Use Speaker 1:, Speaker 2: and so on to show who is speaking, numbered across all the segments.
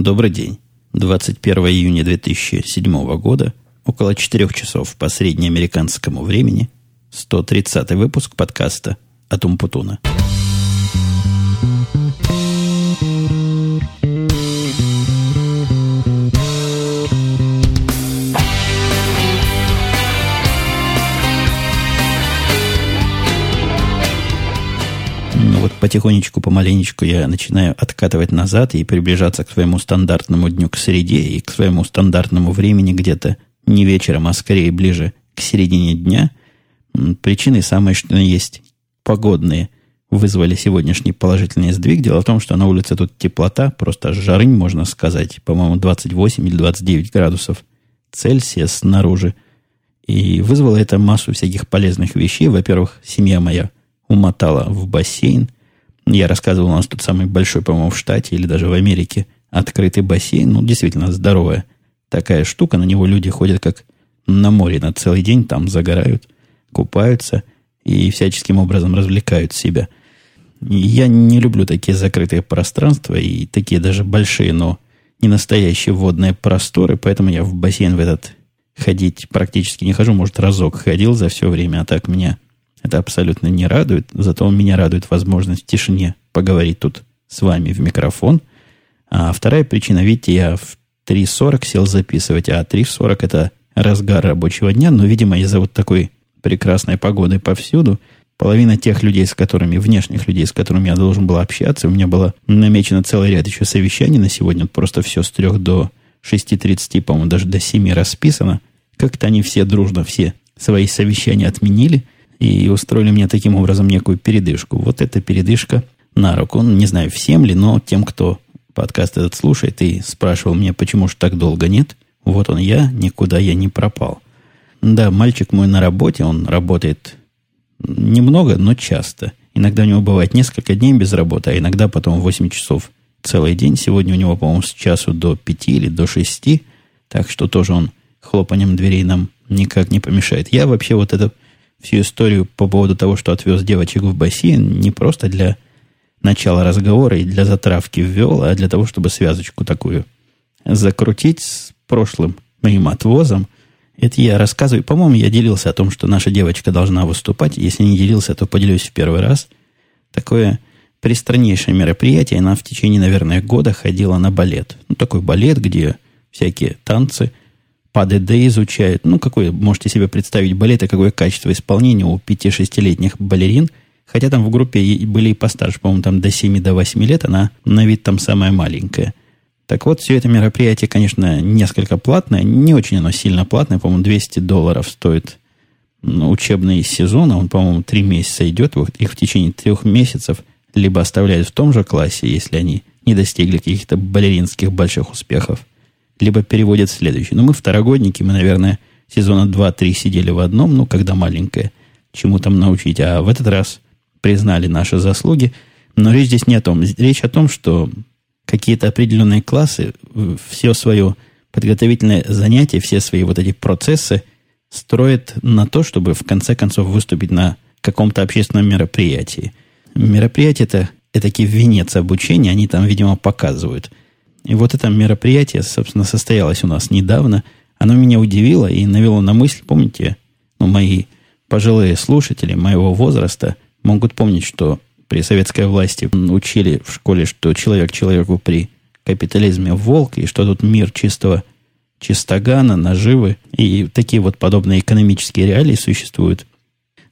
Speaker 1: Добрый день. 21 июня 2007 года, около 4 часов по среднеамериканскому времени, 130 выпуск подкаста «Атум Путуна». Потихонечку, помаленечку я начинаю откатывать назад и приближаться к своему стандартному дню к среде и к своему стандартному времени где-то не вечером, а скорее ближе к середине дня. Причины самые, что есть погодные, вызвали сегодняшний положительный сдвиг. Дело в том, что на улице тут теплота, просто жарынь, можно сказать, по-моему, 28 или 29 градусов Цельсия снаружи. И вызвало это массу всяких полезных вещей. Во-первых, семья моя умотала в бассейн – я рассказывал, у нас тут самый большой, по-моему, в штате или даже в Америке открытый бассейн. Ну, действительно, здоровая такая штука. На него люди ходят как на море на целый день, там загорают, купаются и всяческим образом развлекают себя. я не люблю такие закрытые пространства и такие даже большие, но не настоящие водные просторы, поэтому я в бассейн в этот ходить практически не хожу. Может, разок ходил за все время, а так меня это абсолютно не радует, зато меня радует возможность в тишине поговорить тут с вами в микрофон. А вторая причина, видите, я в 3.40 сел записывать, а 3.40 это разгар рабочего дня, но, видимо, из-за вот такой прекрасной погоды повсюду, половина тех людей, с которыми, внешних людей, с которыми я должен был общаться, у меня было намечено целый ряд еще совещаний на сегодня, просто все с 3 до 6.30, по-моему, даже до 7 расписано. Как-то они все дружно, все свои совещания отменили – и устроили мне таким образом некую передышку. Вот эта передышка на руку. Не знаю, всем ли, но тем, кто подкаст этот слушает и спрашивал меня, почему же так долго нет, вот он я, никуда я не пропал. Да, мальчик мой на работе, он работает немного, но часто. Иногда у него бывает несколько дней без работы, а иногда потом 8 часов целый день. Сегодня у него, по-моему, с часу до 5 или до 6, так что тоже он хлопанием дверей нам никак не помешает. Я вообще вот это всю историю по поводу того, что отвез девочек в бассейн, не просто для начала разговора и для затравки ввел, а для того, чтобы связочку такую закрутить с прошлым моим отвозом. Это я рассказываю. По-моему, я делился о том, что наша девочка должна выступать. Если не делился, то поделюсь в первый раз. Такое пристраннейшее мероприятие. Она в течение, наверное, года ходила на балет. Ну, такой балет, где всякие танцы – ПДД изучают. Ну, какой, можете себе представить, балет и какое качество исполнения у 5-6-летних балерин. Хотя там в группе были и постарше, по-моему, там до 7 до 8 лет, она на вид там самая маленькая. Так вот, все это мероприятие, конечно, несколько платное, не очень оно сильно платное, по-моему, 200 долларов стоит учебный сезон, а он, по-моему, 3 месяца идет, их в течение трех месяцев либо оставляют в том же классе, если они не достигли каких-то балеринских больших успехов, либо переводят следующий. Но мы второгодники, мы, наверное, сезона 2-3 сидели в одном, ну, когда маленькое, чему там научить. А в этот раз признали наши заслуги. Но речь здесь не о том. Речь о том, что какие-то определенные классы все свое подготовительное занятие, все свои вот эти процессы строят на то, чтобы в конце концов выступить на каком-то общественном мероприятии. Мероприятие это, это таки венец обучения, они там, видимо, показывают – и вот это мероприятие, собственно, состоялось у нас недавно. Оно меня удивило и навело на мысль, помните, ну, мои пожилые слушатели моего возраста могут помнить, что при советской власти учили в школе, что человек человеку при капитализме волк, и что тут мир чистого чистогана, наживы, и такие вот подобные экономические реалии существуют.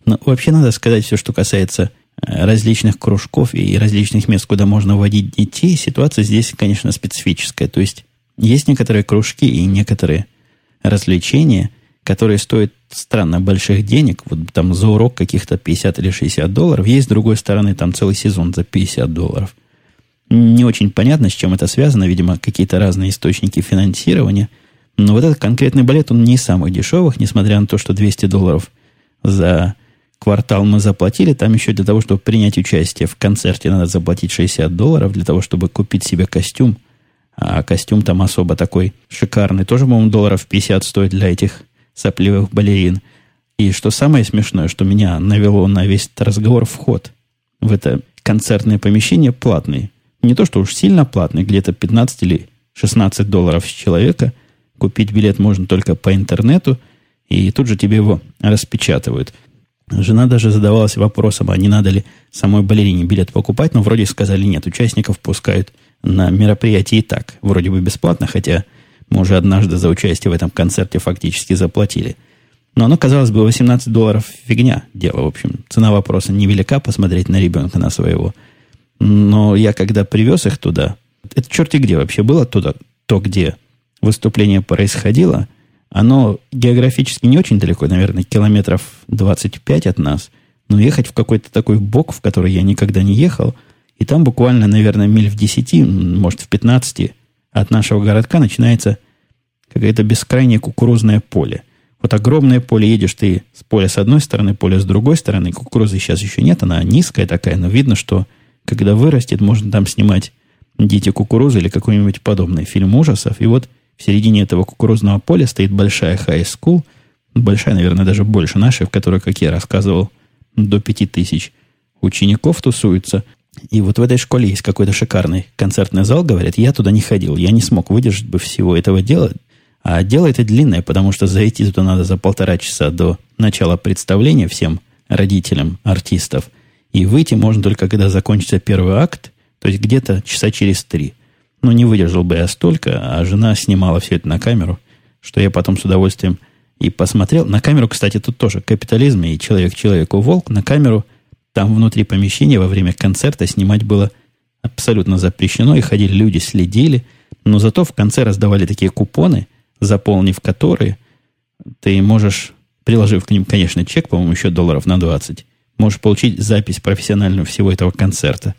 Speaker 1: Но вообще надо сказать все, что касается различных кружков и различных мест, куда можно вводить детей, ситуация здесь, конечно, специфическая. То есть есть некоторые кружки и некоторые развлечения, которые стоят странно больших денег, вот там за урок каких-то 50 или 60 долларов, есть с другой стороны там целый сезон за 50 долларов. Не очень понятно, с чем это связано, видимо, какие-то разные источники финансирования. Но вот этот конкретный балет, он не из самых дешевых, несмотря на то, что 200 долларов за квартал мы заплатили. Там еще для того, чтобы принять участие в концерте, надо заплатить 60 долларов для того, чтобы купить себе костюм. А костюм там особо такой шикарный. Тоже, по-моему, долларов 50 стоит для этих сопливых балерин. И что самое смешное, что меня навело на весь этот разговор вход в это концертное помещение платный. Не то, что уж сильно платный, где-то 15 или 16 долларов с человека. Купить билет можно только по интернету, и тут же тебе его распечатывают. Жена даже задавалась вопросом, а не надо ли самой балерине билет покупать, но вроде сказали нет, участников пускают на мероприятие и так, вроде бы бесплатно, хотя мы уже однажды за участие в этом концерте фактически заплатили. Но оно, казалось бы, 18 долларов фигня дело, в общем. Цена вопроса невелика, посмотреть на ребенка, на своего. Но я когда привез их туда, это черти где вообще было туда, то, где выступление происходило, оно географически не очень далеко, наверное, километров 25 от нас, но ехать в какой-то такой бок, в который я никогда не ехал, и там буквально, наверное, миль в 10, может, в 15 от нашего городка начинается какое-то бескрайнее кукурузное поле. Вот огромное поле, едешь ты с поля с одной стороны, поле с другой стороны. Кукурузы сейчас еще нет, она низкая такая, но видно, что когда вырастет, можно там снимать «Дети кукурузы» или какой-нибудь подобный фильм ужасов. И вот в середине этого кукурузного поля стоит большая хай-скул, большая, наверное, даже больше нашей, в которой, как я рассказывал, до пяти тысяч учеников тусуются. И вот в этой школе есть какой-то шикарный концертный зал, говорят, я туда не ходил, я не смог выдержать бы всего этого дела. А дело это длинное, потому что зайти туда надо за полтора часа до начала представления всем родителям артистов. И выйти можно только, когда закончится первый акт, то есть где-то часа через три. Ну, не выдержал бы я столько, а жена снимала все это на камеру, что я потом с удовольствием и посмотрел. На камеру, кстати, тут тоже капитализм и человек человеку волк. На камеру – там внутри помещения во время концерта снимать было абсолютно запрещено, и ходили люди, следили, но зато в конце раздавали такие купоны, заполнив которые ты можешь, приложив к ним, конечно, чек, по-моему, еще долларов на 20, можешь получить запись профессиональную всего этого концерта.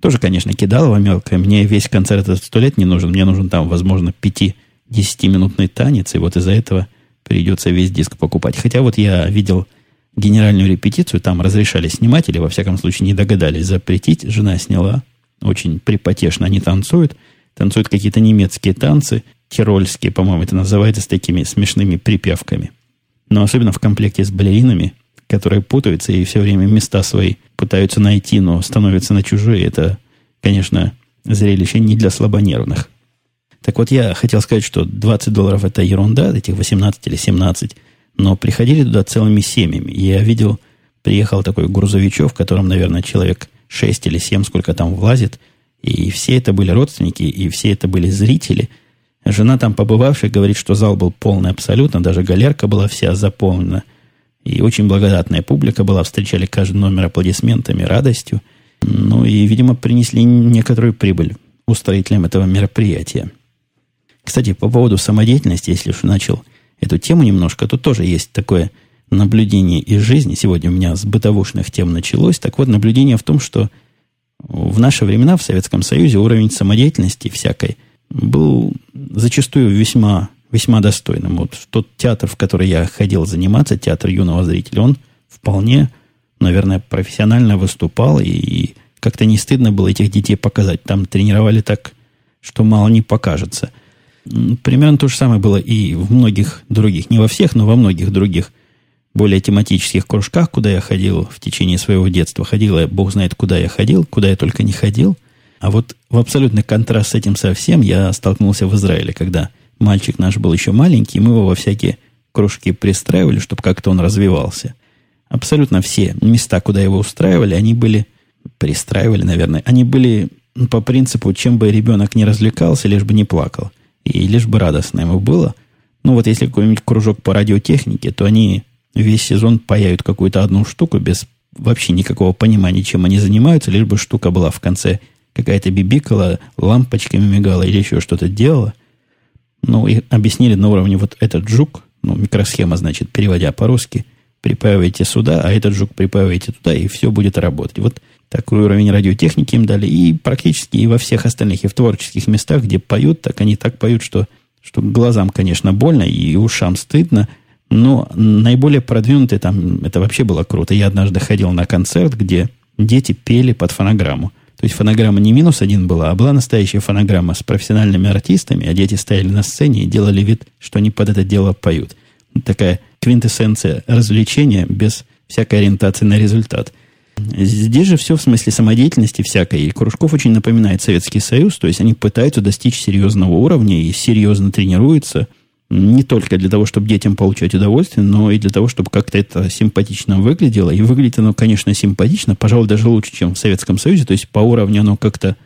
Speaker 1: Тоже, конечно, кидалово мелкое. Мне весь концерт этот сто лет не нужен. Мне нужен там, возможно, 5-10-минутный танец, и вот из-за этого придется весь диск покупать. Хотя вот я видел генеральную репетицию там разрешали снимать, или, во всяком случае, не догадались запретить. Жена сняла. Очень припотешно они танцуют. Танцуют какие-то немецкие танцы, тирольские, по-моему, это называется, с такими смешными припевками. Но особенно в комплекте с балеринами, которые путаются и все время места свои пытаются найти, но становятся на чужие. Это, конечно, зрелище не для слабонервных. Так вот, я хотел сказать, что 20 долларов это ерунда, этих 18 или 17 – но приходили туда целыми семьями. Я видел, приехал такой грузовичок, в котором, наверное, человек 6 или 7, сколько там влазит, и все это были родственники, и все это были зрители. Жена там побывавшая говорит, что зал был полный абсолютно, даже галерка была вся заполнена. И очень благодатная публика была, встречали каждый номер аплодисментами, радостью. Ну и, видимо, принесли некоторую прибыль устроителям этого мероприятия. Кстати, по поводу самодеятельности, если уж начал эту тему немножко, тут тоже есть такое наблюдение из жизни. Сегодня у меня с бытовушных тем началось. Так вот, наблюдение в том, что в наши времена в Советском Союзе уровень самодеятельности всякой был зачастую весьма, весьма достойным. Вот тот театр, в который я ходил заниматься, театр юного зрителя, он вполне, наверное, профессионально выступал, и как-то не стыдно было этих детей показать. Там тренировали так, что мало не покажется – Примерно то же самое было и в многих других, не во всех, но во многих других более тематических кружках, куда я ходил в течение своего детства. Ходил я, бог знает, куда я ходил, куда я только не ходил. А вот в абсолютный контраст с этим совсем я столкнулся в Израиле, когда мальчик наш был еще маленький, мы его во всякие кружки пристраивали, чтобы как-то он развивался. Абсолютно все места, куда его устраивали, они были, пристраивали, наверное, они были по принципу, чем бы ребенок не развлекался, лишь бы не плакал и лишь бы радостно ему было. Ну вот если какой-нибудь кружок по радиотехнике, то они весь сезон паяют какую-то одну штуку без вообще никакого понимания, чем они занимаются, лишь бы штука была в конце какая-то бибикала, лампочками мигала или еще что-то делала. Ну, и объяснили на уровне вот этот жук, ну, микросхема, значит, переводя по-русски, припаиваете сюда, а этот жук припаиваете туда, и все будет работать. Вот такой уровень радиотехники им дали. И практически и во всех остальных, и в творческих местах, где поют, так они так поют, что, что глазам, конечно, больно, и ушам стыдно. Но наиболее продвинутые там, это вообще было круто. Я однажды ходил на концерт, где дети пели под фонограмму. То есть фонограмма не минус один была, а была настоящая фонограмма с профессиональными артистами, а дети стояли на сцене и делали вид, что они под это дело поют. Такая квинтэссенция развлечения без всякой ориентации на результат – Здесь же все в смысле самодеятельности всякой. И Кружков очень напоминает Советский Союз, то есть они пытаются достичь серьезного уровня и серьезно тренируются не только для того, чтобы детям получать удовольствие, но и для того, чтобы как-то это симпатично выглядело. И выглядит оно, конечно, симпатично, пожалуй, даже лучше, чем в Советском Союзе. То есть по уровню оно как-то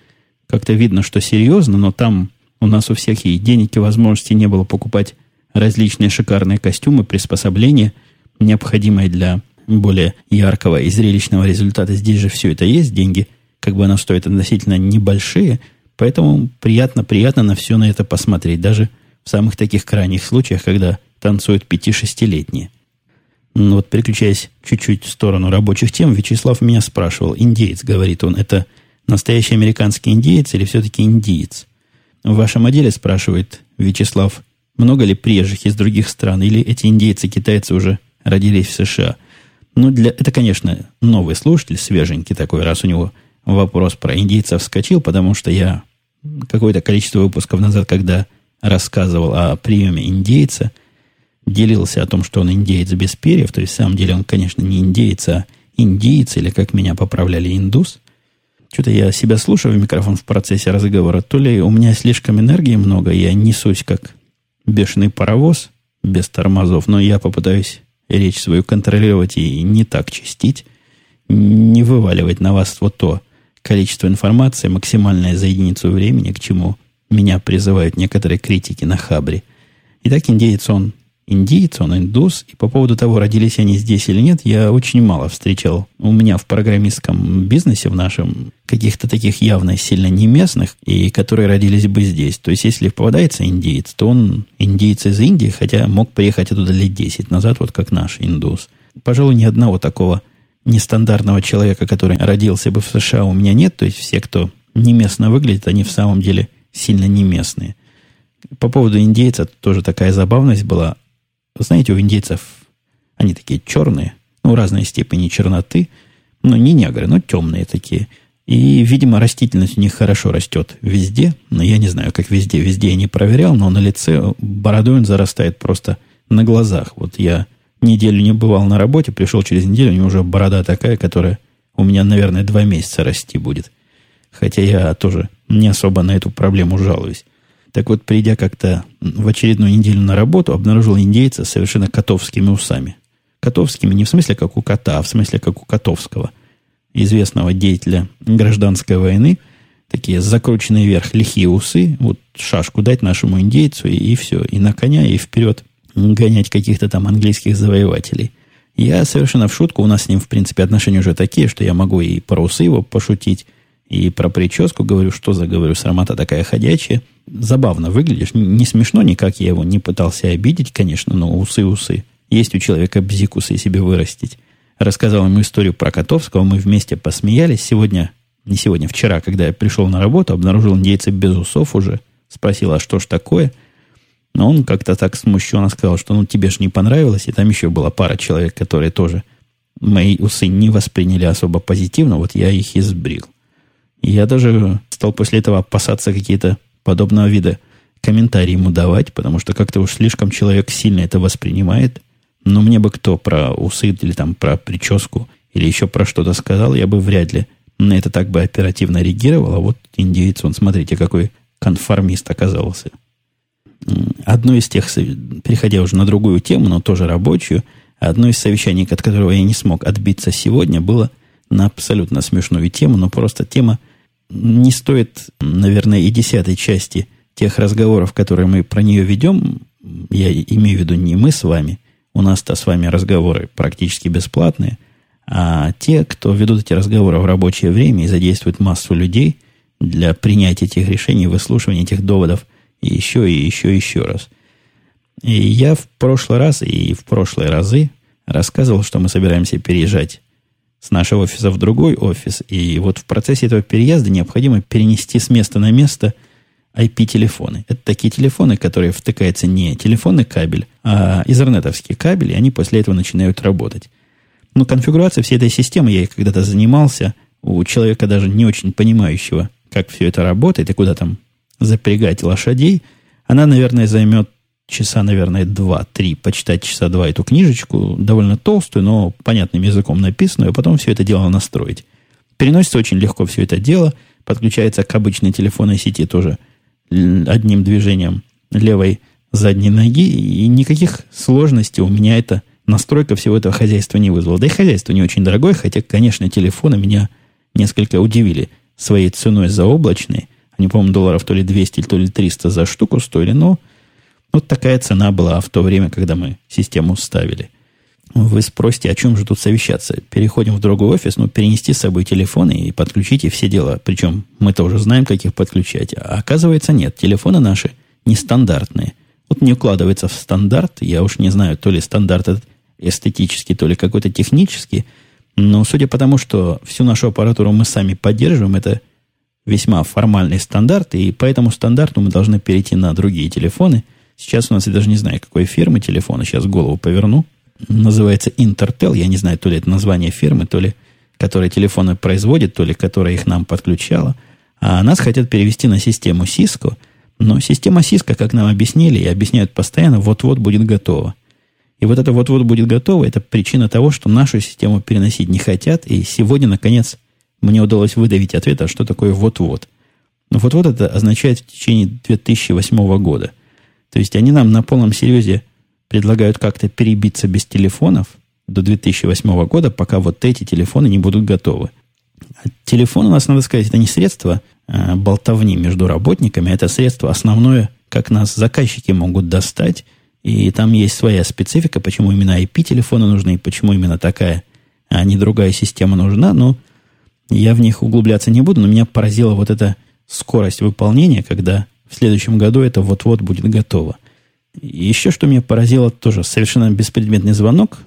Speaker 1: как видно, что серьезно, но там у нас у всех и денег, и возможности не было покупать различные шикарные костюмы, приспособления, необходимые для более яркого и зрелищного результата. Здесь же все это есть, деньги, как бы оно стоит относительно небольшие, поэтому приятно-приятно на все на это посмотреть, даже в самых таких крайних случаях, когда танцуют пяти-шестилетние. Ну, вот переключаясь чуть-чуть в сторону рабочих тем, Вячеслав меня спрашивал, индеец, говорит он, это настоящий американский индеец или все-таки индиец? В вашем отделе, спрашивает Вячеслав, много ли приезжих из других стран, или эти индейцы-китайцы уже родились в США? Ну, для, это, конечно, новый слушатель, свеженький такой, раз у него вопрос про индейцев вскочил, потому что я какое-то количество выпусков назад, когда рассказывал о приеме индейца, делился о том, что он индеец без перьев, то есть, в самом деле, он, конечно, не индеец, а индеец, или, как меня поправляли, индус. Что-то я себя слушаю в микрофон в процессе разговора, то ли у меня слишком энергии много, я несусь как бешеный паровоз без тормозов, но я попытаюсь речь свою контролировать и не так чистить, не вываливать на вас вот то количество информации, максимальное за единицу времени, к чему меня призывают некоторые критики на Хабре. Итак, индеец он индиец, он индус. И по поводу того, родились они здесь или нет, я очень мало встречал у меня в программистском бизнесе, в нашем, каких-то таких явно сильно не местных, и которые родились бы здесь. То есть, если попадается индиец, то он индиец из Индии, хотя мог приехать оттуда лет 10 назад, вот как наш индус. Пожалуй, ни одного такого нестандартного человека, который родился бы в США, у меня нет. То есть, все, кто не местно выглядит, они в самом деле сильно не местные. По поводу индейца тоже такая забавность была. Знаете, у индейцев они такие черные, ну, разной степени черноты, но не негры, но темные такие. И, видимо, растительность у них хорошо растет везде. Но я не знаю, как везде. Везде я не проверял, но на лице бородой он зарастает просто на глазах. Вот я неделю не бывал на работе, пришел через неделю, у него уже борода такая, которая у меня, наверное, два месяца расти будет. Хотя я тоже не особо на эту проблему жалуюсь. Так вот, придя как-то в очередную неделю на работу, обнаружил индейца с совершенно котовскими усами. Котовскими не в смысле как у кота, а в смысле как у Котовского, известного деятеля гражданской войны. Такие закрученные вверх лихие усы. Вот шашку дать нашему индейцу, и, и все. И на коня, и вперед гонять каких-то там английских завоевателей. Я совершенно в шутку, у нас с ним, в принципе, отношения уже такие, что я могу и про усы его пошутить, и про прическу говорю, что за, говорю, срамота такая ходячая. Забавно выглядишь. Не смешно никак, я его не пытался обидеть, конечно, но усы-усы. Есть у человека бзикусы себе вырастить. Рассказал ему историю про Котовского, мы вместе посмеялись. Сегодня, не сегодня, вчера, когда я пришел на работу, обнаружил индейца без усов уже. Спросил, а что ж такое? Но он как-то так смущенно сказал, что ну тебе ж не понравилось. И там еще была пара человек, которые тоже мои усы не восприняли особо позитивно. Вот я их избрил. Я даже стал после этого опасаться какие-то подобного вида комментарии ему давать, потому что как-то уж слишком человек сильно это воспринимает. Но мне бы кто про усы или там про прическу или еще про что-то сказал, я бы вряд ли на это так бы оперативно реагировал. А вот индейец, он, смотрите, какой конформист оказался. Одно из тех, переходя уже на другую тему, но тоже рабочую, одно из совещаний, от которого я не смог отбиться сегодня, было на абсолютно смешную тему, но просто тема – не стоит, наверное, и десятой части тех разговоров, которые мы про нее ведем. Я имею в виду не мы с вами. У нас-то с вами разговоры практически бесплатные. А те, кто ведут эти разговоры в рабочее время и задействуют массу людей для принятия этих решений, выслушивания этих доводов еще, и еще, и еще раз. И я в прошлый раз и в прошлые разы рассказывал, что мы собираемся переезжать с нашего офиса в другой офис. И вот в процессе этого переезда необходимо перенести с места на место IP-телефоны. Это такие телефоны, которые втыкается не телефонный кабель, а изернетовский кабель, и они после этого начинают работать. Но конфигурация всей этой системы, я когда-то занимался, у человека даже не очень понимающего, как все это работает и куда там запрягать лошадей, она, наверное, займет часа, наверное, два-три почитать часа два эту книжечку, довольно толстую, но понятным языком написанную, а потом все это дело настроить. Переносится очень легко все это дело, подключается к обычной телефонной сети тоже одним движением левой задней ноги, и никаких сложностей у меня эта настройка всего этого хозяйства не вызвала. Да и хозяйство не очень дорогое, хотя, конечно, телефоны меня несколько удивили своей ценой заоблачной. Они, по-моему, долларов то ли 200, то ли 300 за штуку стоили, но вот такая цена была в то время, когда мы систему ставили. Вы спросите, о чем же тут совещаться? Переходим в другой офис, ну, перенести с собой телефоны и подключите все дела. Причем мы тоже знаем, как их подключать. А оказывается, нет. Телефоны наши нестандартные. Вот не укладывается в стандарт. Я уж не знаю, то ли стандарт этот эстетический, то ли какой-то технический. Но судя по тому, что всю нашу аппаратуру мы сами поддерживаем, это весьма формальный стандарт, и по этому стандарту мы должны перейти на другие телефоны. Сейчас у нас, я даже не знаю, какой фирмы телефона, сейчас голову поверну. Называется Intertel, я не знаю, то ли это название фирмы, то ли которая телефоны производит, то ли которая их нам подключала. А нас хотят перевести на систему Cisco, но система Cisco, как нам объяснили и объясняют постоянно, вот-вот будет готова. И вот это вот-вот будет готово, это причина того, что нашу систему переносить не хотят. И сегодня, наконец, мне удалось выдавить ответ, а что такое вот-вот. Но вот-вот это означает в течение 2008 года. То есть они нам на полном серьезе предлагают как-то перебиться без телефонов до 2008 года, пока вот эти телефоны не будут готовы. А телефон у нас, надо сказать, это не средство а, болтовни между работниками, это средство основное, как нас заказчики могут достать – и там есть своя специфика, почему именно IP-телефоны нужны, и почему именно такая, а не другая система нужна. Но я в них углубляться не буду, но меня поразила вот эта скорость выполнения, когда в следующем году это вот-вот будет готово. Еще что меня поразило, тоже совершенно беспредметный звонок.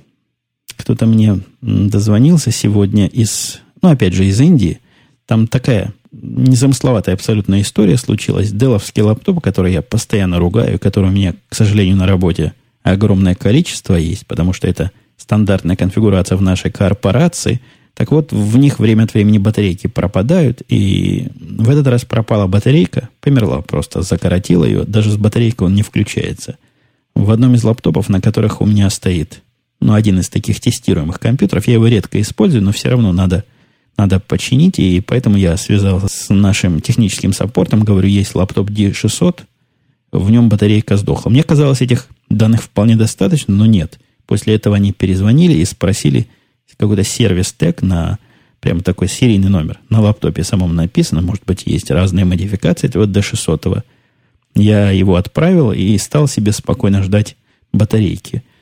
Speaker 1: Кто-то мне дозвонился сегодня из, ну, опять же, из Индии. Там такая незамысловатая абсолютная история случилась. Деловский лаптоп, который я постоянно ругаю, который у меня, к сожалению, на работе огромное количество есть, потому что это стандартная конфигурация в нашей корпорации. Так вот, в них время от времени батарейки пропадают, и в этот раз пропала батарейка, померла просто, закоротила ее, даже с батарейкой он не включается. В одном из лаптопов, на которых у меня стоит, ну, один из таких тестируемых компьютеров, я его редко использую, но все равно надо надо починить, и поэтому я связался с нашим техническим саппортом, говорю, есть лаптоп D600, в нем батарейка сдохла. Мне казалось, этих данных вполне достаточно, но нет. После этого они перезвонили и спросили какой-то сервис-тег на прям такой серийный номер. На лаптопе самом написано, может быть, есть разные модификации этого D600. Я его отправил и стал себе спокойно ждать батарейки –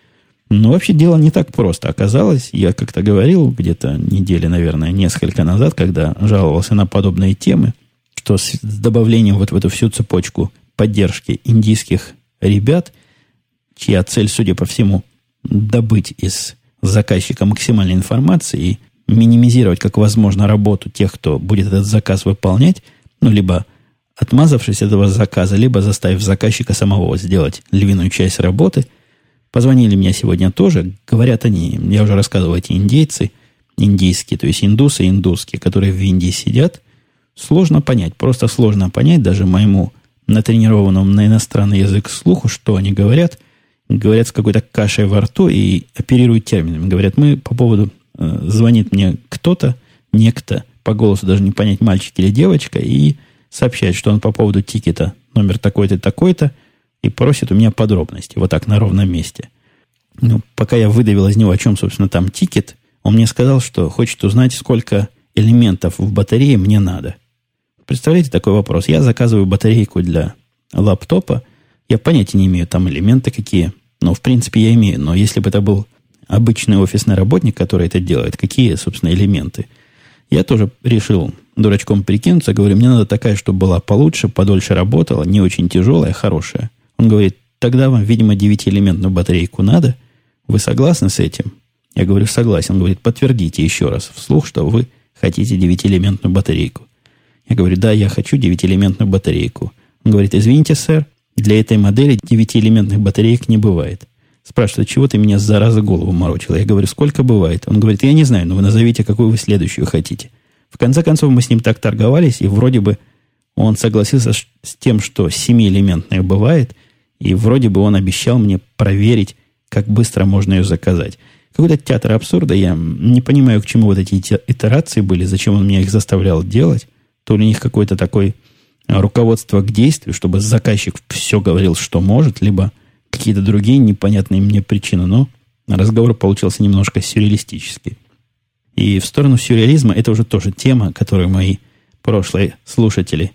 Speaker 1: но вообще дело не так просто. Оказалось, я как-то говорил где-то недели, наверное, несколько назад, когда жаловался на подобные темы, что с добавлением вот в эту всю цепочку поддержки индийских ребят, чья цель, судя по всему, добыть из заказчика максимальной информации и минимизировать как возможно работу тех, кто будет этот заказ выполнять, ну, либо отмазавшись от этого заказа, либо заставив заказчика самого сделать львиную часть работы – Позвонили мне сегодня тоже. Говорят они, я уже рассказывал, эти индейцы, индийские, то есть индусы индусские, которые в Индии сидят, сложно понять, просто сложно понять даже моему натренированному на иностранный язык слуху, что они говорят. Говорят с какой-то кашей во рту и оперируют терминами. Говорят, мы по поводу... Э, звонит мне кто-то, некто, по голосу даже не понять, мальчик или девочка, и сообщает, что он по поводу тикета номер такой-то, такой-то, и просит у меня подробности, вот так на ровном месте. Ну, пока я выдавил из него, о чем, собственно, там тикет, он мне сказал, что хочет узнать, сколько элементов в батарее мне надо. Представляете такой вопрос? Я заказываю батарейку для лаптопа, я понятия не имею, там элементы какие. Ну, в принципе, я имею, но если бы это был обычный офисный работник, который это делает, какие, собственно, элементы? Я тоже решил дурачком прикинуться, говорю, мне надо такая, чтобы была получше, подольше работала, не очень тяжелая, хорошая. Он говорит, тогда вам, видимо, 9-элементную батарейку надо. Вы согласны с этим? Я говорю, согласен. Он говорит, подтвердите еще раз вслух, что вы хотите 9-элементную батарейку. Я говорю, да, я хочу 9-элементную батарейку. Он говорит, извините, сэр, для этой модели 9-элементных батареек не бывает. Спрашивает, чего ты меня за раз голову морочил? Я говорю, сколько бывает? Он говорит, я не знаю, но вы назовите, какую вы следующую хотите. В конце концов, мы с ним так торговались, и вроде бы он согласился с тем, что 7-элементная бывает, И вроде бы он обещал мне проверить, как быстро можно ее заказать. Какой-то театр абсурда. Я не понимаю, к чему вот эти итерации были, зачем он меня их заставлял делать. То ли у них какое-то такое руководство к действию, чтобы заказчик все говорил, что может, либо какие-то другие непонятные мне причины. Но разговор получился немножко сюрреалистический. И в сторону сюрреализма это уже тоже тема, которую мои прошлые слушатели,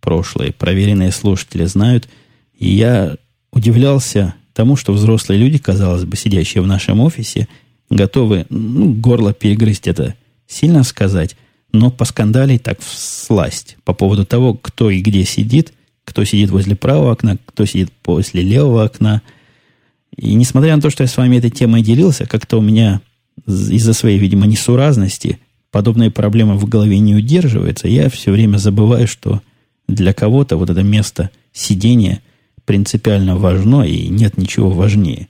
Speaker 1: прошлые проверенные слушатели знают. И я удивлялся тому, что взрослые люди, казалось бы, сидящие в нашем офисе, готовы ну, горло перегрызть это сильно сказать, но поскандалить так в сласть по поводу того, кто и где сидит, кто сидит возле правого окна, кто сидит после левого окна. И несмотря на то, что я с вами этой темой делился, как-то у меня из-за своей, видимо, несуразности подобные проблемы в голове не удерживается, я все время забываю, что для кого-то вот это место сидения принципиально важно, и нет ничего важнее.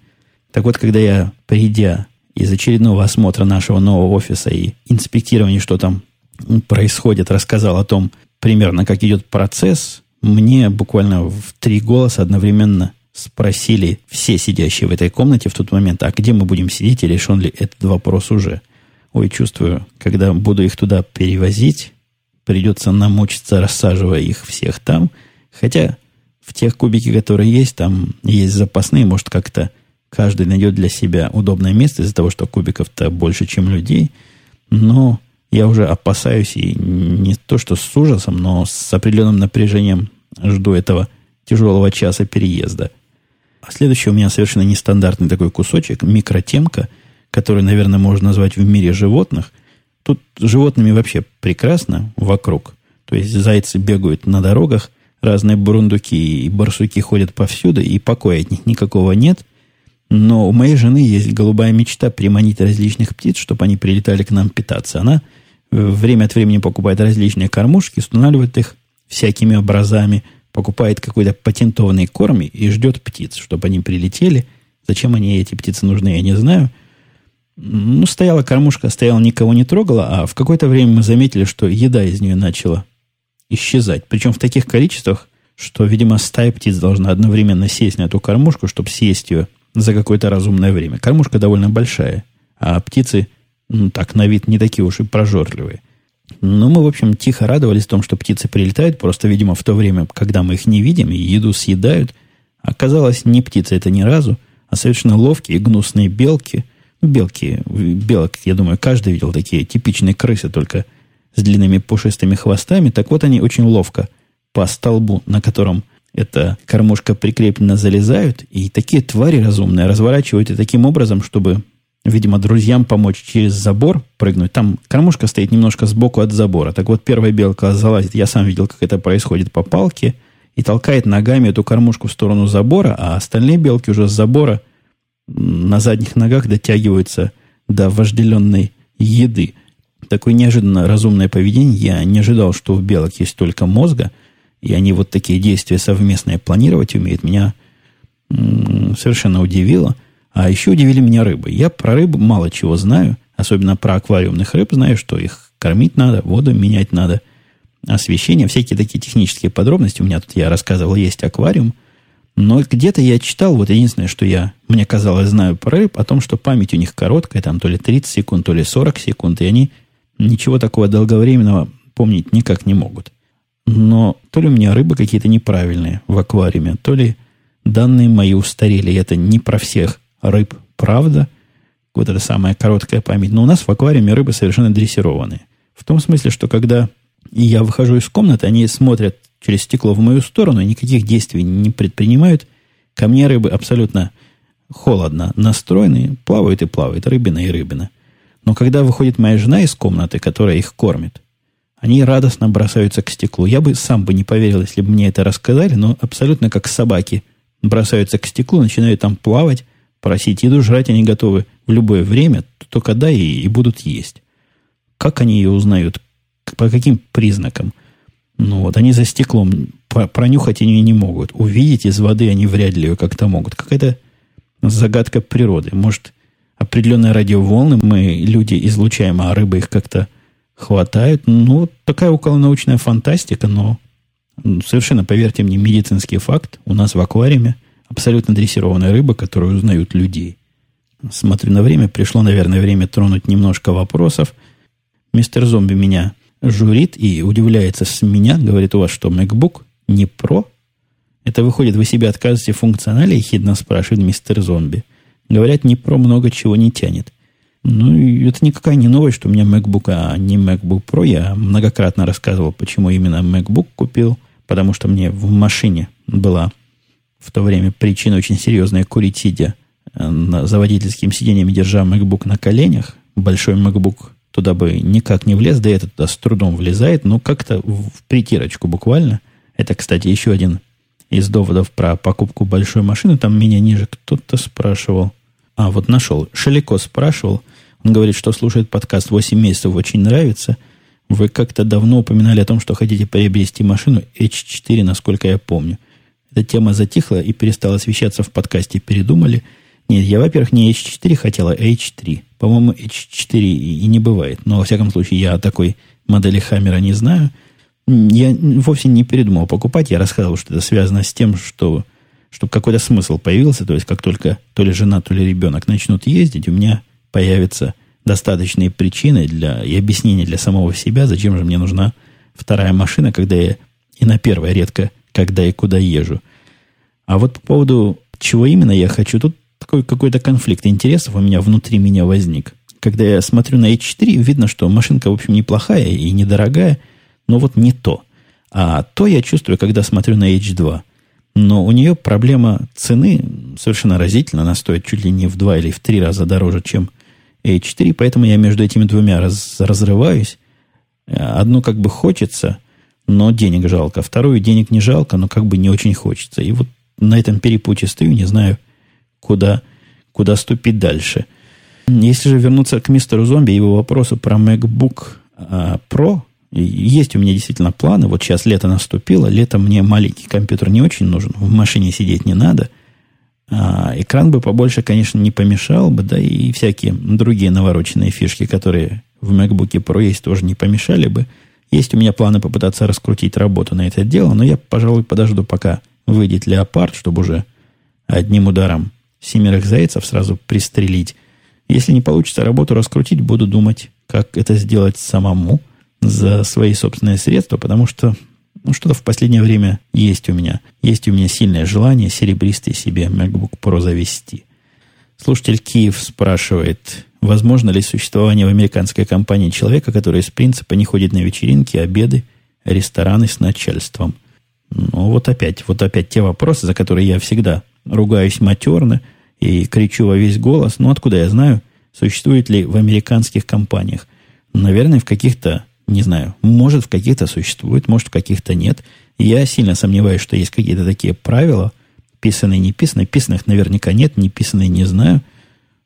Speaker 1: Так вот, когда я, придя из очередного осмотра нашего нового офиса и инспектирования, что там происходит, рассказал о том примерно, как идет процесс, мне буквально в три голоса одновременно спросили все сидящие в этой комнате в тот момент, а где мы будем сидеть и решен ли этот вопрос уже. Ой, чувствую, когда буду их туда перевозить, придется намучиться, рассаживая их всех там. Хотя в тех кубике, которые есть, там есть запасные, может, как-то каждый найдет для себя удобное место из-за того, что кубиков-то больше, чем людей. Но я уже опасаюсь и не то, что с ужасом, но с определенным напряжением жду этого тяжелого часа переезда. А следующий у меня совершенно нестандартный такой кусочек, микротемка, который, наверное, можно назвать в мире животных. Тут животными вообще прекрасно вокруг. То есть зайцы бегают на дорогах, разные бурундуки и барсуки ходят повсюду, и покоя от них никакого нет. Но у моей жены есть голубая мечта приманить различных птиц, чтобы они прилетали к нам питаться. Она время от времени покупает различные кормушки, устанавливает их всякими образами, покупает какой-то патентованный корм и ждет птиц, чтобы они прилетели. Зачем они, эти птицы, нужны, я не знаю. Ну, стояла кормушка, стояла, никого не трогала, а в какое-то время мы заметили, что еда из нее начала исчезать. Причем в таких количествах, что, видимо, стая птиц должна одновременно сесть на эту кормушку, чтобы съесть ее за какое-то разумное время. Кормушка довольно большая, а птицы, ну, так, на вид не такие уж и прожорливые. Но мы, в общем, тихо радовались том, что птицы прилетают, просто, видимо, в то время, когда мы их не видим и еду съедают. Оказалось, не птицы это ни разу, а совершенно ловкие гнусные белки. Белки, белок, я думаю, каждый видел такие типичные крысы, только – с длинными пушистыми хвостами. Так вот, они очень ловко по столбу, на котором эта кормушка прикреплена, залезают, и такие твари разумные разворачивают и таким образом, чтобы, видимо, друзьям помочь через забор прыгнуть. Там кормушка стоит немножко сбоку от забора. Так вот, первая белка залазит, я сам видел, как это происходит по палке, и толкает ногами эту кормушку в сторону забора, а остальные белки уже с забора на задних ногах дотягиваются до вожделенной еды – такое неожиданно разумное поведение. Я не ожидал, что у белок есть только мозга, и они вот такие действия совместные планировать умеют. Меня совершенно удивило. А еще удивили меня рыбы. Я про рыб мало чего знаю, особенно про аквариумных рыб. Знаю, что их кормить надо, воду менять надо, освещение, всякие такие технические подробности. У меня тут, я рассказывал, есть аквариум. Но где-то я читал, вот единственное, что я, мне казалось, знаю про рыб, о том, что память у них короткая, там то ли 30 секунд, то ли 40 секунд, и они ничего такого долговременного помнить никак не могут. Но то ли у меня рыбы какие-то неправильные в аквариуме, то ли данные мои устарели. Это не про всех рыб, правда. Вот это самая короткая память. Но у нас в аквариуме рыбы совершенно дрессированные. В том смысле, что когда я выхожу из комнаты, они смотрят через стекло в мою сторону никаких действий не предпринимают. Ко мне рыбы абсолютно холодно настроены, плавают и плавают, рыбина и рыбина. Но когда выходит моя жена из комнаты, которая их кормит, они радостно бросаются к стеклу. Я бы сам бы не поверил, если бы мне это рассказали, но абсолютно как собаки бросаются к стеклу, начинают там плавать, просить еду, жрать они готовы в любое время, только дай и, и будут есть. Как они ее узнают? По каким признакам? Ну вот, они за стеклом пронюхать они не могут. Увидеть из воды они вряд ли ее как-то могут. Какая-то загадка природы. Может, определенные радиоволны мы, люди, излучаем, а рыбы их как-то хватает. Ну, такая околонаучная фантастика, но совершенно, поверьте мне, медицинский факт. У нас в аквариуме абсолютно дрессированная рыба, которую узнают людей. Смотрю на время, пришло, наверное, время тронуть немножко вопросов. Мистер Зомби меня журит и удивляется с меня, говорит, у вас что, MacBook не Pro? Это выходит, вы себе отказываете в функционале, ехидно спрашивает мистер Зомби. Говорят, не Pro много чего не тянет. Ну, это никакая не новость, что у меня MacBook, а не MacBook Pro. Я многократно рассказывал, почему именно MacBook купил, потому что мне в машине была в то время причина очень серьезная курить сидя э, за водительским сиденьем, держа MacBook на коленях. Большой MacBook туда бы никак не влез, да и этот с трудом влезает, но как-то в притирочку буквально. Это, кстати, еще один из доводов про покупку большой машины. Там меня ниже кто-то спрашивал. А, вот нашел. Шелико спрашивал. Он говорит, что слушает подкаст 8 месяцев, очень нравится. Вы как-то давно упоминали о том, что хотите приобрести машину H4, насколько я помню. Эта тема затихла и перестала освещаться в подкасте. Передумали. Нет, я, во-первых, не H4 хотела, а H3. По-моему, H4 и не бывает. Но, во всяком случае, я о такой модели Хаммера не знаю. Я вовсе не передумал покупать. Я рассказывал, что это связано с тем, что чтобы какой-то смысл появился. То есть, как только то ли жена, то ли ребенок начнут ездить, у меня появятся достаточные причины для, и объяснения для самого себя, зачем же мне нужна вторая машина, когда я и на первой редко когда и куда езжу. А вот по поводу чего именно я хочу, тут такой какой-то конфликт интересов у меня внутри меня возник. Когда я смотрю на H4, видно, что машинка, в общем, неплохая и недорогая, но вот не то. А то я чувствую, когда смотрю на H2. Но у нее проблема цены совершенно разительна. Она стоит чуть ли не в два или в три раза дороже, чем H4. Поэтому я между этими двумя раз, разрываюсь. Одну как бы хочется, но денег жалко. Вторую денег не жалко, но как бы не очень хочется. И вот на этом перепуте стою, не знаю, куда, куда ступить дальше. Если же вернуться к мистеру Зомби и его вопросу про MacBook а, Pro, есть у меня действительно планы. Вот сейчас лето наступило. Летом мне маленький компьютер не очень нужен. В машине сидеть не надо. А экран бы побольше, конечно, не помешал бы, да, и всякие другие навороченные фишки, которые в MacBook Pro есть, тоже не помешали бы. Есть у меня планы попытаться раскрутить работу на это дело, но я, пожалуй, подожду, пока выйдет леопард, чтобы уже одним ударом семерых зайцев сразу пристрелить. Если не получится работу раскрутить, буду думать, как это сделать самому за свои собственные средства, потому что ну, что-то в последнее время есть у меня. Есть у меня сильное желание серебристый себе MacBook Pro завести. Слушатель Киев спрашивает, возможно ли существование в американской компании человека, который из принципа не ходит на вечеринки, обеды, рестораны с начальством. Ну, вот опять, вот опять те вопросы, за которые я всегда ругаюсь матерно и кричу во весь голос. Ну, откуда я знаю, существует ли в американских компаниях? Наверное, в каких-то не знаю, может в каких-то существует, может в каких-то нет. Я сильно сомневаюсь, что есть какие-то такие правила, писанные, не писанные. Писанных наверняка нет, не писанные не знаю.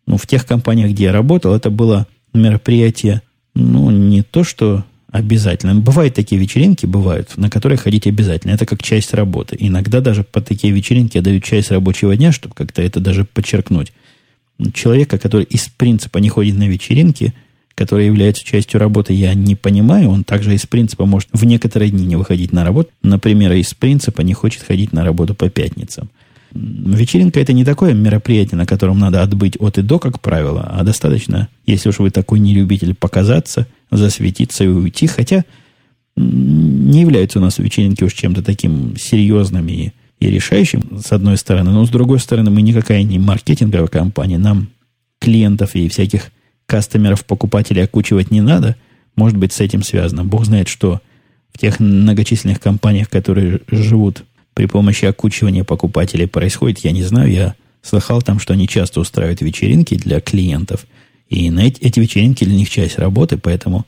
Speaker 1: Но в тех компаниях, где я работал, это было мероприятие, ну, не то, что обязательно. Бывают такие вечеринки, бывают, на которые ходить обязательно. Это как часть работы. Иногда даже по такие вечеринки я даю часть рабочего дня, чтобы как-то это даже подчеркнуть. Человека, который из принципа не ходит на вечеринки – который является частью работы, я не понимаю. Он также из принципа может в некоторые дни не выходить на работу. Например, из принципа не хочет ходить на работу по пятницам. Вечеринка это не такое мероприятие, на котором надо отбыть от и до, как правило, а достаточно, если уж вы такой нелюбитель, показаться, засветиться и уйти. Хотя не являются у нас вечеринки уж чем-то таким серьезным и, и решающим, с одной стороны. Но с другой стороны, мы никакая не маркетинговая компания. Нам клиентов и всяких кастомеров, покупателей окучивать не надо. Может быть, с этим связано. Бог знает, что в тех многочисленных компаниях, которые живут при помощи окучивания покупателей происходит, я не знаю. Я слыхал там, что они часто устраивают вечеринки для клиентов. И на эти, эти вечеринки для них часть работы, поэтому,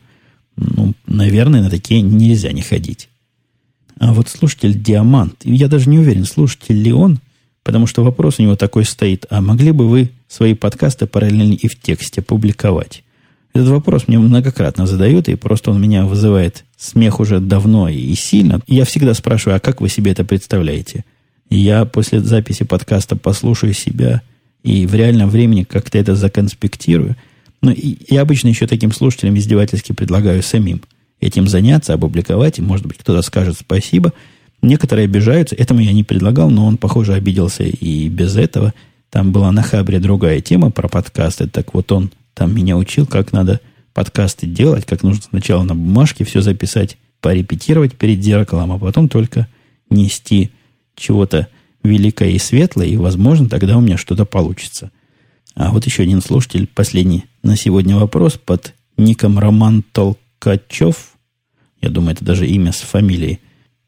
Speaker 1: ну, наверное, на такие нельзя не ходить. А вот слушатель Диамант, я даже не уверен, слушатель ли он, потому что вопрос у него такой стоит, а могли бы вы свои подкасты параллельно и в тексте публиковать? Этот вопрос мне многократно задают, и просто он меня вызывает смех уже давно и сильно. Я всегда спрашиваю, а как вы себе это представляете? я после записи подкаста послушаю себя и в реальном времени как-то это законспектирую. Ну, и я обычно еще таким слушателям издевательски предлагаю самим этим заняться, опубликовать, и, может быть, кто-то скажет спасибо. Некоторые обижаются. Этому я не предлагал, но он, похоже, обиделся и без этого. Там была на Хабре другая тема про подкасты. Так вот он там меня учил, как надо подкасты делать, как нужно сначала на бумажке все записать, порепетировать перед зеркалом, а потом только нести чего-то великое и светлое, и, возможно, тогда у меня что-то получится. А вот еще один слушатель, последний на сегодня вопрос под ником Роман Толкачев. Я думаю, это даже имя с фамилией.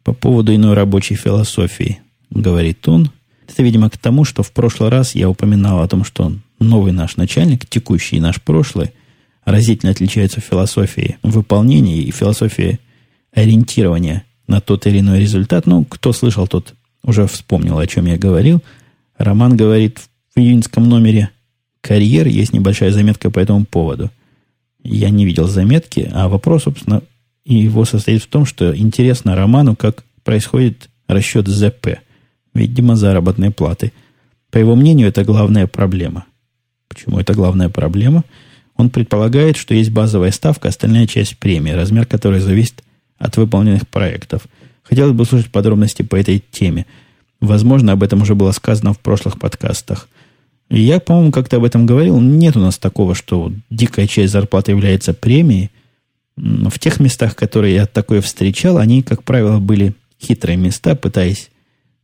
Speaker 1: По поводу иной рабочей философии, говорит он. Это, видимо, к тому, что в прошлый раз я упоминал о том, что новый наш начальник, текущий и наш прошлый, разительно отличаются философией выполнения и философией ориентирования на тот или иной результат. Ну, кто слышал, тот уже вспомнил, о чем я говорил. Роман говорит в июньском номере «Карьер» есть небольшая заметка по этому поводу. Я не видел заметки, а вопрос, собственно, его состоит в том, что интересно Роману, как происходит расчет ЗП, видимо, заработной платы. По его мнению, это главная проблема. Почему это главная проблема? Он предполагает, что есть базовая ставка, остальная часть премии, размер которой зависит от выполненных проектов. Хотелось бы услышать подробности по этой теме. Возможно, об этом уже было сказано в прошлых подкастах. Я, по-моему, как-то об этом говорил. Нет у нас такого, что дикая часть зарплаты является премией. В тех местах, которые я такое встречал, они, как правило, были хитрые места, пытаясь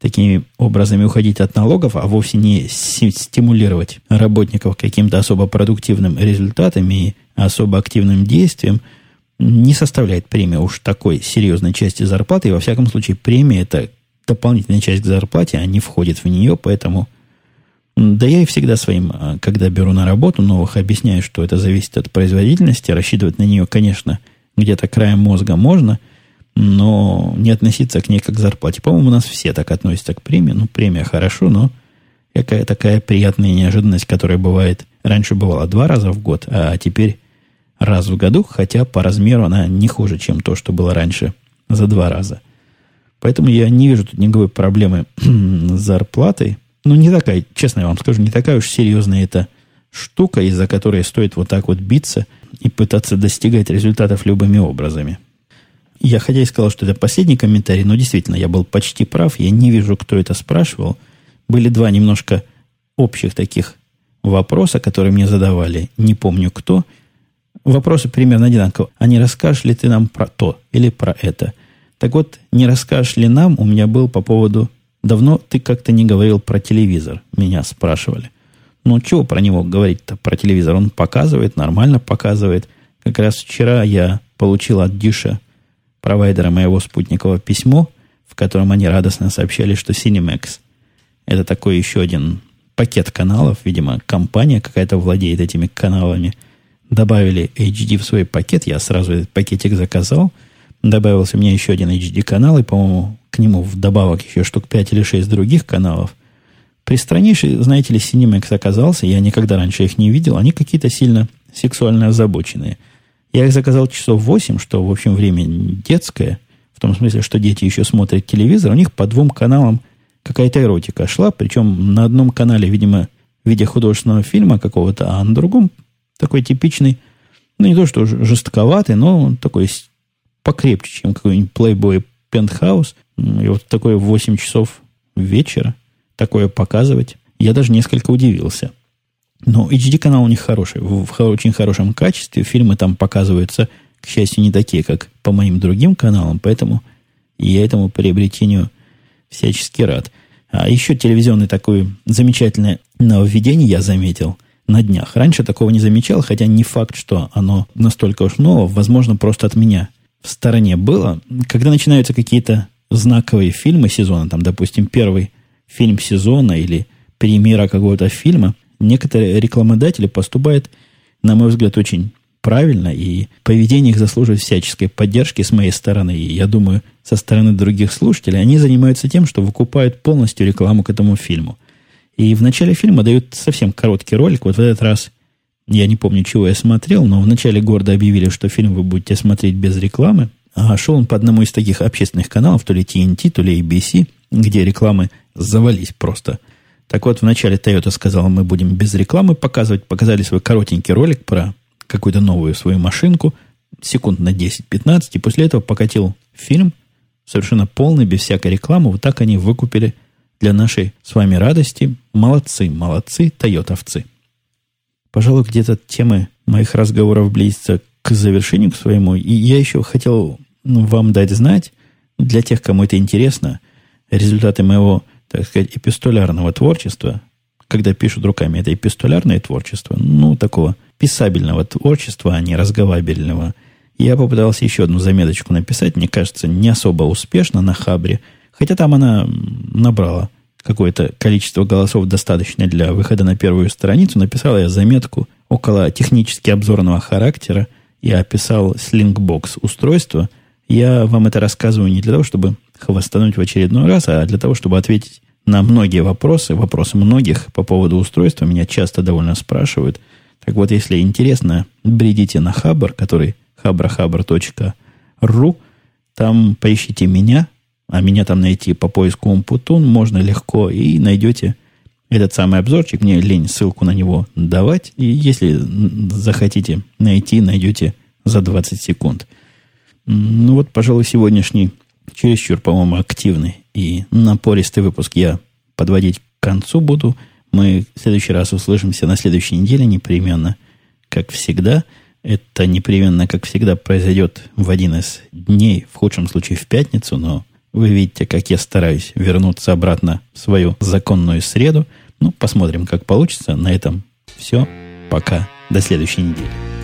Speaker 1: такими образами уходить от налогов, а вовсе не стимулировать работников каким-то особо продуктивным результатом и особо активным действием, не составляет премия уж такой серьезной части зарплаты. И во всяком случае, премия – это дополнительная часть к зарплате, а не входит в нее, поэтому да я и всегда своим, а, когда беру на работу новых, объясняю, что это зависит от производительности. Рассчитывать на нее, конечно, где-то краем мозга можно, но не относиться к ней как к зарплате. По-моему, у нас все так относятся к премии. Ну, премия хорошо, но какая такая приятная неожиданность, которая бывает, раньше бывала два раза в год, а теперь раз в году, хотя по размеру она не хуже, чем то, что было раньше за два раза. Поэтому я не вижу тут никакой проблемы с зарплатой. Ну, не такая, честно я вам скажу, не такая уж серьезная эта штука, из-за которой стоит вот так вот биться и пытаться достигать результатов любыми образами. Я хотя и сказал, что это последний комментарий, но действительно, я был почти прав. Я не вижу, кто это спрашивал. Были два немножко общих таких вопроса, которые мне задавали. Не помню кто. Вопросы примерно одинаковые. А не расскажешь ли ты нам про то или про это? Так вот, не расскажешь ли нам, у меня был по поводу Давно ты как-то не говорил про телевизор, меня спрашивали. Ну, чего про него говорить-то, про телевизор? Он показывает, нормально показывает. Как раз вчера я получил от Диша, провайдера моего спутникового, письмо, в котором они радостно сообщали, что Cinemax – это такой еще один пакет каналов, видимо, компания какая-то владеет этими каналами. Добавили HD в свой пакет, я сразу этот пакетик заказал. Добавился мне еще один HD-канал, и, по-моему, к нему вдобавок еще штук 5 или 6 других каналов. Пристраннейший, знаете ли, Cinemax оказался, я никогда раньше их не видел, они какие-то сильно сексуально озабоченные. Я их заказал часов 8, что, в общем, время детское, в том смысле, что дети еще смотрят телевизор, у них по двум каналам какая-то эротика шла, причем на одном канале, видимо, в виде художественного фильма какого-то, а на другом такой типичный, ну, не то что жестковатый, но такой покрепче, чем какой-нибудь Playboy Penthouse, и вот такое в 8 часов вечера такое показывать, я даже несколько удивился. Но HD-канал у них хороший, в, в очень хорошем качестве. Фильмы там показываются, к счастью, не такие, как по моим другим каналам, поэтому я этому приобретению всячески рад. А еще телевизионный такое замечательное нововведение я заметил на днях. Раньше такого не замечал, хотя не факт, что оно настолько уж ново, возможно, просто от меня в стороне было. Когда начинаются какие-то знаковые фильмы сезона, там, допустим, первый фильм сезона или премьера какого-то фильма, некоторые рекламодатели поступают, на мой взгляд, очень правильно, и поведение их заслуживает всяческой поддержки с моей стороны, и я думаю, со стороны других слушателей, они занимаются тем, что выкупают полностью рекламу к этому фильму. И в начале фильма дают совсем короткий ролик. Вот в этот раз, я не помню, чего я смотрел, но в начале города объявили, что фильм вы будете смотреть без рекламы. А шел он по одному из таких общественных каналов, то ли TNT, то ли ABC, где рекламы завались просто. Так вот, вначале Toyota сказала, мы будем без рекламы показывать. Показали свой коротенький ролик про какую-то новую свою машинку, секунд на 10-15, и после этого покатил фильм совершенно полный, без всякой рекламы. Вот так они выкупили для нашей с вами радости. Молодцы, молодцы, тойотовцы. Пожалуй, где-то темы моих разговоров близится к завершению к своему. И я еще хотел ну, вам дать знать, для тех, кому это интересно, результаты моего, так сказать, эпистолярного творчества, когда пишут руками, это эпистолярное творчество, ну, такого писабельного творчества, а не разговабельного. Я попытался еще одну заметочку написать, мне кажется, не особо успешно на Хабре, хотя там она набрала какое-то количество голосов достаточно для выхода на первую страницу. Написал я заметку около технически обзорного характера. Я описал Slingbox устройство. Я вам это рассказываю не для того, чтобы хвостануть в очередной раз, а для того, чтобы ответить на многие вопросы, вопросы многих по поводу устройства. Меня часто довольно спрашивают. Так вот, если интересно, бредите на Хабр, который habrahabr.ru, там поищите меня, а меня там найти по поиску Умпутун можно легко, и найдете этот самый обзорчик. Мне лень ссылку на него давать. И если захотите найти, найдете за 20 секунд. Ну вот, пожалуй, сегодняшний чересчур, по-моему, активный и напористый выпуск я подводить к концу буду. Мы в следующий раз услышимся на следующей неделе непременно, как всегда. Это непременно, как всегда, произойдет в один из дней, в худшем случае в пятницу, но вы видите, как я стараюсь вернуться обратно в свою законную среду. Ну, посмотрим, как получится. На этом все. Пока. До следующей недели.